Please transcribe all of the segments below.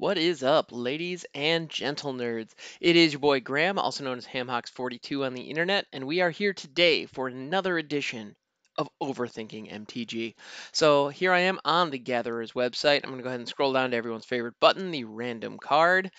What is up, ladies and gentle nerds? It is your boy Graham, also known as HamHocks42 on the internet, and we are here today for another edition of Overthinking MTG. So here I am on the Gatherer's website. I'm going to go ahead and scroll down to everyone's favorite button, the random card.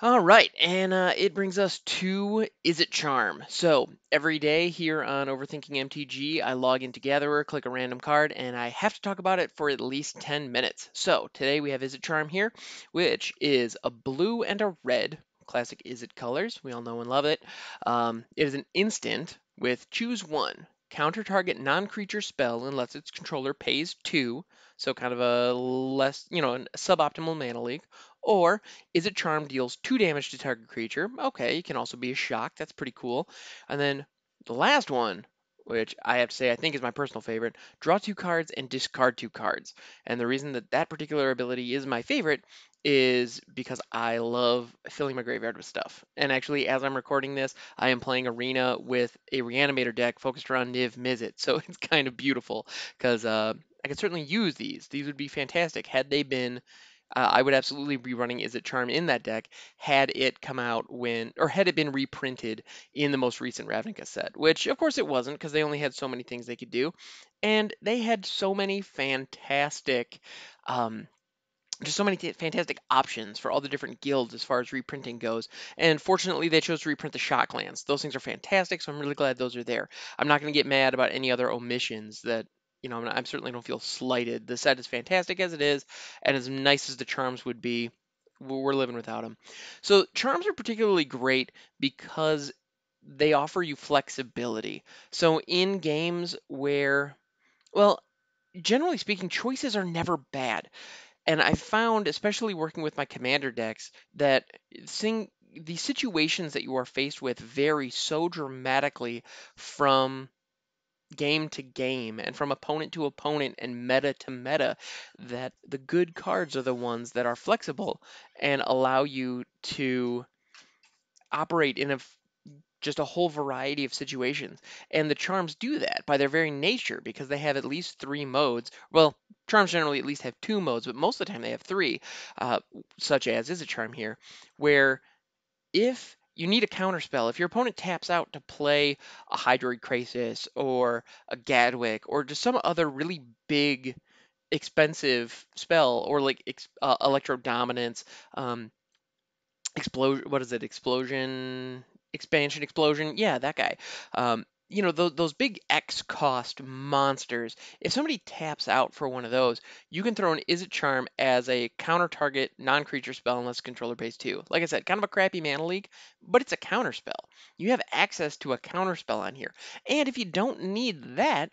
All right, and uh, it brings us to Izzet Charm. So every day here on Overthinking MTG, I log into Gatherer, click a random card, and I have to talk about it for at least 10 minutes. So today we have Izzet Charm here, which is a blue and a red, classic Izzet colors. We all know and love it. Um, it is an instant with choose one. Counter target non-creature spell unless its controller pays two, so kind of a less, you know, a suboptimal mana leak, or Izzet Charm deals two damage to target creature. Okay, it can also be a shock. That's pretty cool. And then the last one, which I have to say I think is my personal favorite, draw two cards and discard two cards. And the reason that that particular ability is my favorite is because I love filling my graveyard with stuff. And actually, as I'm recording this, I am playing Arena with a Reanimator deck focused around Niv Mizzet. So it's kind of beautiful because uh, I could certainly use these. These would be fantastic had they been uh, I would absolutely be running Izzet Charm in that deck had it come out when, or had it been reprinted in the most recent Ravnica set, which of course it wasn't because they only had so many things they could do. And they had so many fantastic, um, just so many fantastic options for all the different guilds as far as reprinting goes. And fortunately, they chose to reprint the Shocklands. Those things are fantastic, so I'm really glad those are there. I'm not going to get mad about any other omissions that you know, I'm certainly don't feel slighted. The set is fantastic as it is, and as nice as the charms would be, we're living without them. So charms are particularly great because they offer you flexibility. So in games where, well, generally speaking, choices are never bad. And I found, especially working with my commander decks, that seeing the situations that you are faced with vary so dramatically from game to game and from opponent to opponent and meta to meta that the good cards are the ones that are flexible and allow you to operate in a just a whole variety of situations. And the charms do that by their very nature because they have at least three modes. Well, charms generally at least have two modes, but most of the time they have three, uh, such as Izzet Charm here, where if you need a counterspell. If your opponent taps out to play a Hydroid Krasis or a Gadwick or just some other really big, expensive spell or like ex- uh, Electrodominance, um, explosion. What is it? Explosion, expansion, explosion. Yeah, that guy. Um, you know, those, those big X cost monsters, if somebody taps out for one of those, you can throw an Izzet Charm as a counter target non creature spell unless controller pays two. Like I said, kind of a crappy mana leak, but it's a counter spell. You have access to a counter spell on here. And if you don't need that,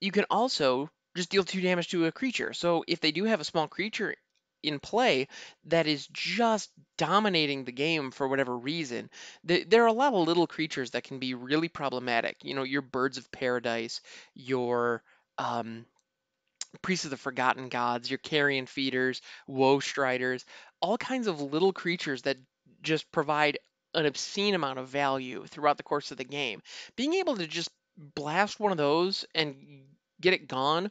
you can also just deal two damage to a creature. So if they do have a small creature in play that is just dominating the game for whatever reason. There are a lot of little creatures that can be really problematic. You know, your birds of paradise, your um, priests of the forgotten gods, your carrion feeders, woe striders, all kinds of little creatures that just provide an obscene amount of value throughout the course of the game. Being able to just blast one of those and get it gone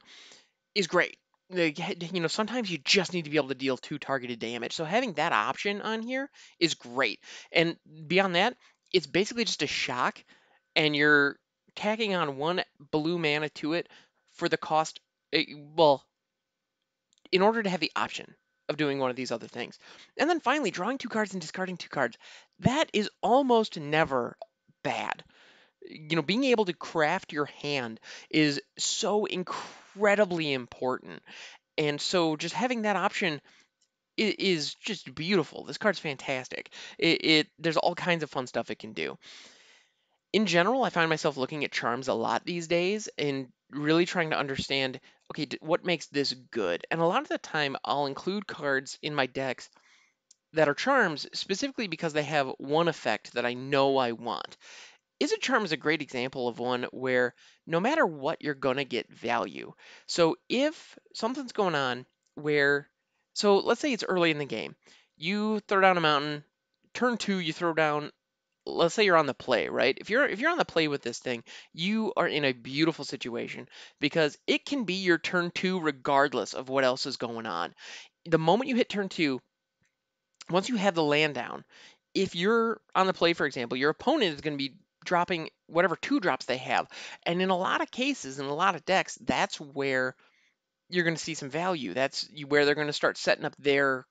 is great you know, sometimes you just need to be able to deal two targeted damage. So having that option on here is great. And beyond that, it's basically just a shock, and you're tacking on one blue mana to it for the cost. Eh, well, in order to have the option of doing one of these other things. And then finally, drawing two cards and discarding two cards. That is almost never bad. You know, being able to craft your hand is so incredible incredibly important. And so just having that option is just beautiful. This card's fantastic. It, it, there's all kinds of fun stuff it can do. In general, I find myself looking at charms a lot these days and really trying to understand okay, what makes this good? And a lot of the time I'll include cards in my decks that are charms specifically because they have one effect that I know I want. Izzet Charm is a great example of one where no matter what, you're going to get value. So if something's going on where, so let's say it's early in the game, you throw down a mountain, turn two, you throw down, let's say you're on the play, right? If you're if you're on the play with this thing, you are in a beautiful situation because it can be your turn two regardless of what else is going on. The moment you hit turn two, once you have the land down, if you're on the play, for example, your opponent is going to be dropping whatever two drops they have. And in a lot of cases, in a lot of decks, that's where you're going to see some value. That's where they're going to start setting up their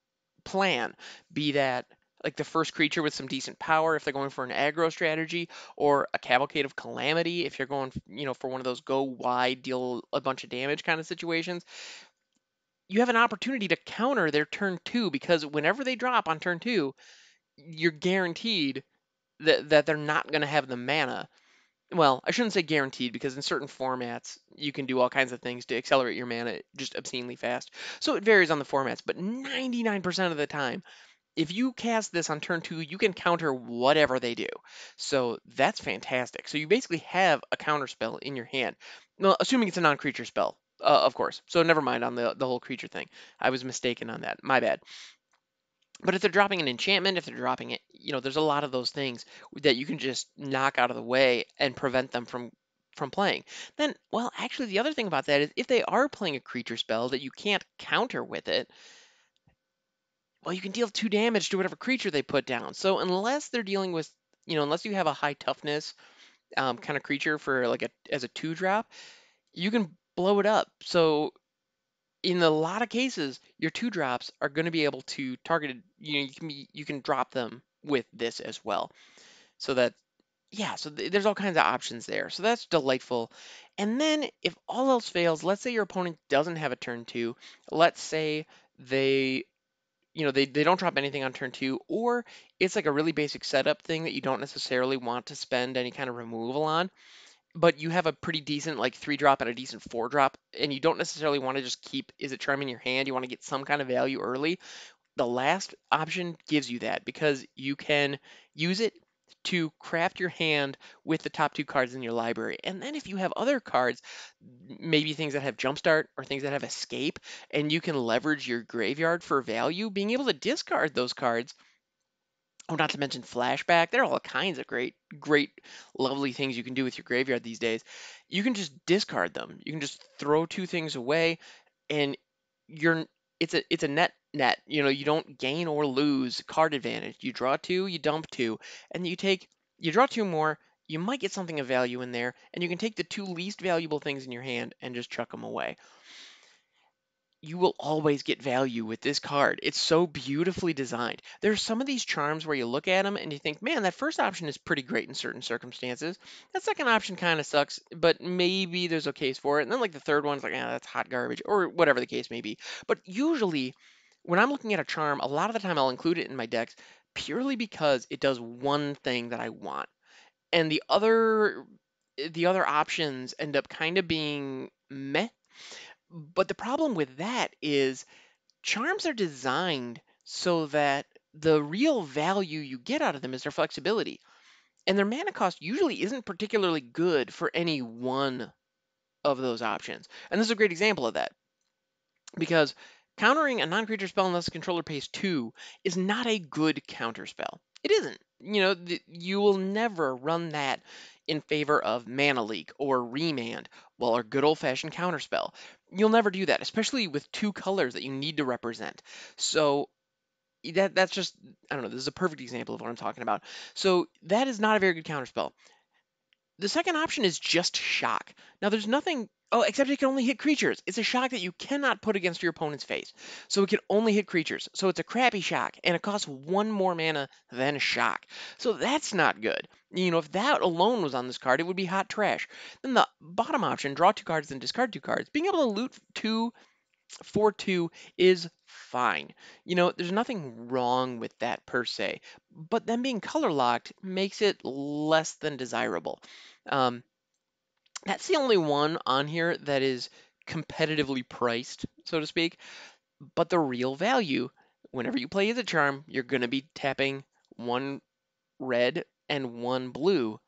plan, be that like the first creature with some decent power if they're going for an aggro strategy, or a Cavalcade of Calamity if you're going, you know, for one of those go wide, deal a bunch of damage kind of situations. You have an opportunity to counter their turn two because whenever they drop on turn two, you're guaranteed that that they're not going to have the mana. Well, I shouldn't say guaranteed because in certain formats you can do all kinds of things to accelerate your mana just obscenely fast. So it varies on the formats, but 99% of the time, if you cast this on turn two, you can counter whatever they do. So that's fantastic. So you basically have a counter spell in your hand. Well, assuming it's a non-creature spell, uh, of course. So never mind on the the whole creature thing. I was mistaken on that. My bad. But if they're dropping an enchantment, if they're dropping it, you know, there's a lot of those things that you can just knock out of the way and prevent them from from playing. Then, well, actually the other thing about that is if they are playing a creature spell that you can't counter with it, well, you can deal two damage to whatever creature they put down. So unless they're dealing with, you know, unless you have a high toughness um, kind of creature for like a as a two drop, you can blow it up. So in a lot of cases, your two drops are going to be able to target. You know, you can be, you can drop them with this as well. So that yeah, so th- there's all kinds of options there. So that's delightful. And then if all else fails, let's say your opponent doesn't have a turn two. Let's say they you know they, they don't drop anything on turn two or it's like a really basic setup thing that you don't necessarily want to spend any kind of removal on but you have a pretty decent like three drop and a decent four drop, and you don't necessarily want to just keep Izzet Charm in your hand. You want to get some kind of value early. The last option gives you that because you can use it to craft your hand with the top two cards in your library. And then if you have other cards, maybe things that have jumpstart or things that have escape, and you can leverage your graveyard for value, being able to discard those cards Oh, not to mention flashback. There are all kinds of great, great, lovely things you can do with your graveyard these days. You can just discard them. You can just throw two things away, and you're it's a it's a net net. You know, you don't gain or lose card advantage. You draw two, you dump two, and you take you draw two more. You might get something of value in there, and you can take the two least valuable things in your hand and just chuck them away you will always get value with this card. It's so beautifully designed. There's some of these charms where you look at them and you think, man, that first option is pretty great in certain circumstances. That second option kind of sucks, but maybe there's a case for it. And then like the third one's like, ah, that's hot garbage, or whatever the case may be. But usually, when I'm looking at a charm, a lot of the time I'll include it in my decks purely because it does one thing that I want. And the other the other options end up kind of being meh but the problem with that is charms are designed so that the real value you get out of them is their flexibility. And their mana cost usually isn't particularly good for any one of those options. And this is a great example of that. Because countering a non-creature spell unless the controller pays two is not a good counter spell. It isn't. You know, you will never run that in favor of Mana Leak or Remand, well, or good old-fashioned counterspell. You'll never do that, especially with two colors that you need to represent. So that that's just I don't know. This is a perfect example of what I'm talking about. So that is not a very good counterspell. The second option is just shock. Now there's nothing Oh, except it can only hit creatures. It's a shock that you cannot put against your opponent's face. So it can only hit creatures. So it's a crappy shock, and it costs one more mana than a shock. So that's not good. You know, if that alone was on this card, it would be hot trash. Then the bottom option, draw two cards and discard two cards. Being able to loot two for two is fine. You know, there's nothing wrong with that per se. But then being color locked makes it less than desirable. Um, that's the only one on here that is competitively priced, so to speak. But the real value, whenever you play a charm, you're going to be tapping one red and one blue,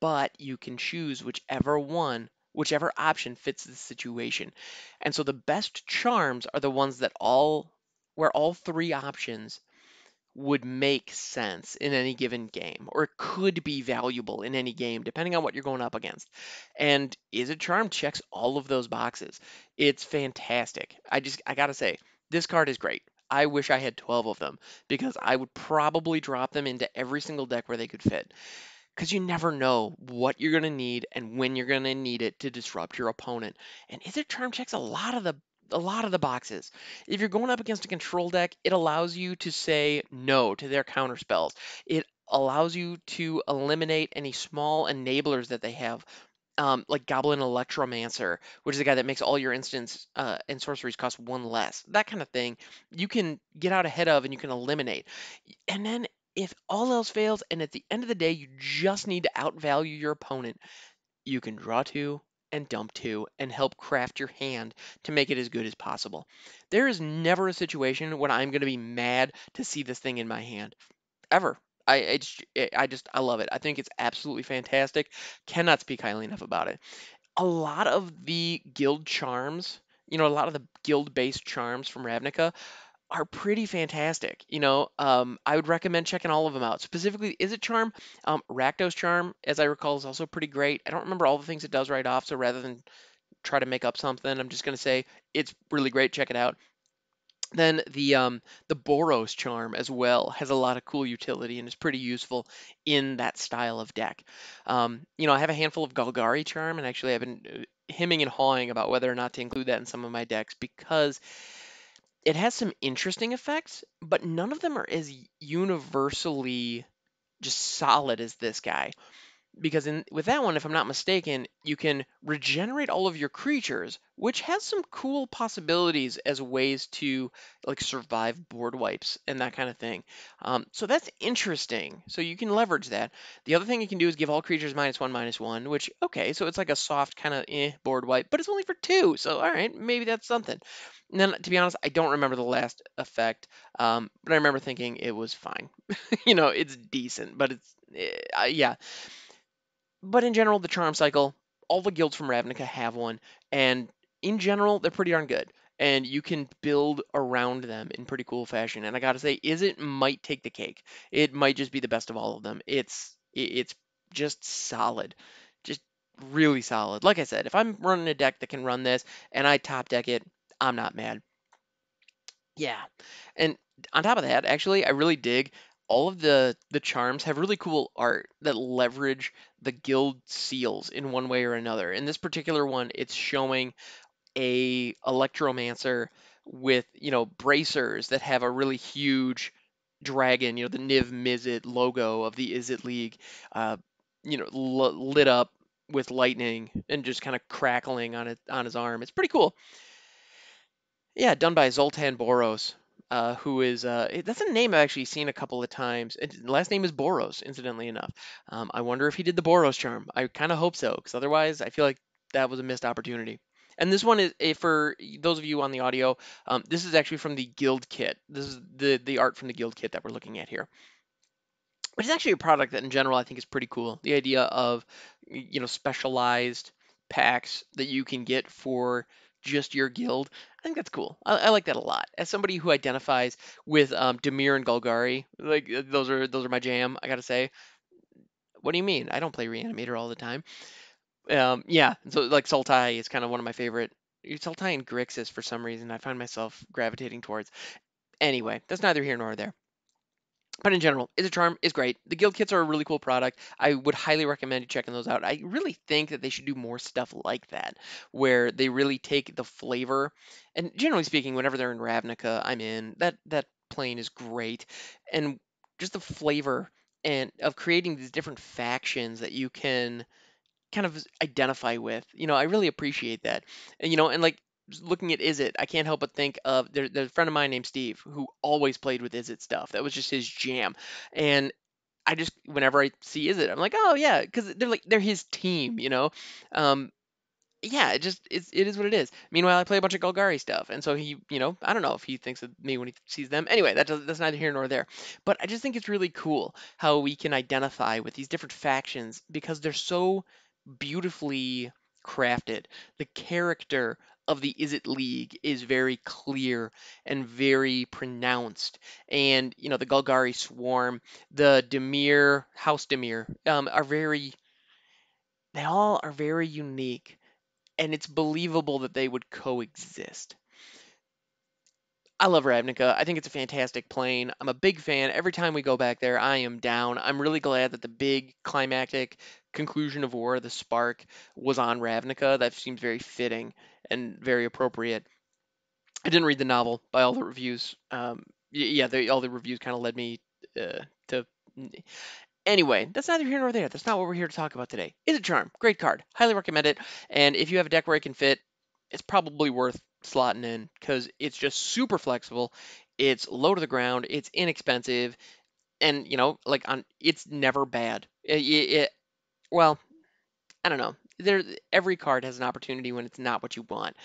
but you can choose whichever one, whichever option fits the situation. And so the best charms are the ones that all, where all three options would make sense in any given game, or it could be valuable in any game, depending on what you're going up against. And Izzet Charm checks all of those boxes. It's fantastic. I just, I gotta say, this card is great. I wish I had 12 of them because I would probably drop them into every single deck where they could fit. Because you never know what you're going to need and when you're going to need it to disrupt your opponent. And Izzet Charm checks a lot of the a lot of the boxes. If you're going up against a control deck, it allows you to say no to their counter spells. It allows you to eliminate any small enablers that they have um, like Goblin Electromancer, which is a guy that makes all your instants uh, and sorceries cost one less. That kind of thing, you can get out ahead of and you can eliminate. And then if all else fails, and at the end of the day you just need to outvalue your opponent, you can draw two and dump two and help craft your hand to make it as good as possible. There is never a situation when I'm going to be mad to see this thing in my hand ever. I it's, eh, I just I love it. I think it's absolutely fantastic. Cannot speak highly enough about it. A lot of the guild charms, you know, a lot of the guild-based charms from Ravnica are pretty fantastic. You know, um, I would recommend checking all of them out. Specifically, Izzet Charm? Um, Rakdos Charm, as I recall, is also pretty great. I don't remember all the things it does right off, so rather than try to make up something, I'm just gonna say it's really great. Check it out. Then the um, the Boros charm as well has a lot of cool utility and is pretty useful in that style of deck. Um, you know, I have a handful of Golgari charm, and actually I've been uh, hemming and hawing about whether or not to include that in some of my decks because it has some interesting effects, but none of them are as universally just solid as this guy because in with that one, if I'm not mistaken, you can regenerate all of your creatures, which has some cool possibilities as ways to like survive board wipes and that kind of thing. Um, so that's interesting. So you can leverage that. The other thing you can do is give all creatures minus one, minus one, which okay, so it's like a soft kind of eh board wipe, but it's only for two. So all right, maybe that's something. And then to be honest, I don't remember the last effect, um, but I remember thinking it was fine. you know, it's decent, but it's eh, yeah. But in general, the charm cycle, all the guilds from Ravnica have one, and in general, they're pretty darn good. And you can build around them in pretty cool fashion. And I gotta say, Izzet might take the cake. It might just be the best of all of them. It's it's just solid, just really solid. Like I said, if I'm running a deck that can run this and I top deck it, I'm not mad. Yeah, and on top of that, actually, I really dig all of the the charms have really cool art that leverage the guild seals in one way or another. In this particular one, it's showing a electromancer with you know bracers that have a really huge dragon, you know the Niv Mizzet logo of the Izzet League, uh, you know l- lit up with lightning and just kind of crackling on it on his arm. It's pretty cool. Yeah, done by Zoltan Boros, uh, who is uh, that's a name I've actually seen a couple of times. The last name is Boros, incidentally enough. Um, I wonder if he did the Boros charm. I kind of hope so, because otherwise, I feel like that was a missed opportunity. And this one is eh, for those of you on the audio. Um, this is actually from the Guild Kit. This is the the art from the Guild Kit that we're looking at here which is actually a product that in general I think is pretty cool. The idea of you know specialized packs that you can get for just your guild. I think that's cool. I, I like that a lot. As somebody who identifies with um, Dimir and Golgari, like uh, those are those are my jam. I gotta say. What do you mean? I don't play Reanimator all the time. Um, yeah, so like Sultai is kind of one of my favorite. Sultai and Grixis for some reason I find myself gravitating towards. Anyway, that's neither here nor there but in general, Izzet Charm is great. The guild kits are a really cool product. I would highly recommend you checking those out. I really think that they should do more stuff like that, where they really take the flavor. And generally speaking, whenever they're in Ravnica, I'm in. That that plane is great, and just the flavor and of creating these different factions that you can kind of identify with. You know, I really appreciate that. And you know, and like looking at Izzet, I can't help but think of there, there's a friend of mine named Steve who always played with Izzet stuff. That was just his jam. And I just whenever I see Izzet, I'm like, oh yeah, because they're like they're his team, you know. Um, yeah, it just it's, it is what it is. Meanwhile, I play a bunch of Golgari stuff, and so he, you know, I don't know if he thinks of me when he sees them. Anyway, that does, that's neither here nor there. But I just think it's really cool how we can identify with these different factions because they're so beautifully crafted. The character of the Izzet League is very clear and very pronounced. And, you know, the Golgari Swarm, the Dimir, House Dimir, um, are very, they all are very unique. And it's believable that they would coexist. I love Ravnica. I think it's a fantastic plane. I'm a big fan. Every time we go back there, I am down. I'm really glad that the big climactic conclusion of war, the spark, was on Ravnica. That seems very fitting and very appropriate. I didn't read the novel by all the reviews. Um, yeah, all the reviews kind of led me uh, to. Anyway, that's neither here nor there. That's not what we're here to talk about today. Izzet Charm? Great card. Highly recommend it. And if you have a deck where it can fit, it's probably worth slotting in because it's just super flexible. It's low to the ground. It's inexpensive, and you know, like on, it's never bad. It, it, well, I don't know. There, every card has an opportunity when it's not what you want,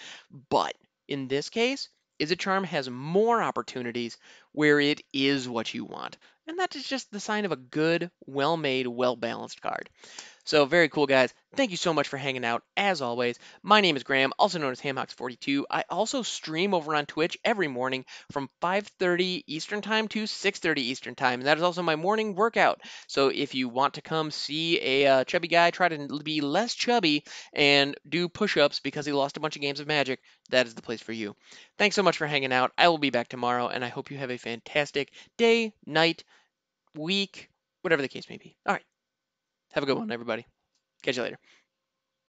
but in this case, Izzet Charm has more opportunities where it is what you want, and that is just the sign of a good, well-made, well-balanced card. So very cool, guys. Thank you so much for hanging out, as always. My name is Graham, also known as Hamhocks42. I also stream over on Twitch every morning from 5.30 Eastern Time to 6.30 Eastern Time, and that is also my morning workout. So if you want to come see a uh, chubby guy try to be less chubby and do push-ups because he lost a bunch of games of Magic, that is the place for you. Thanks so much for hanging out. I will be back tomorrow, and I hope you have a fantastic day, night, week, whatever the case may be. All right. Have a good one, everybody. Catch you later.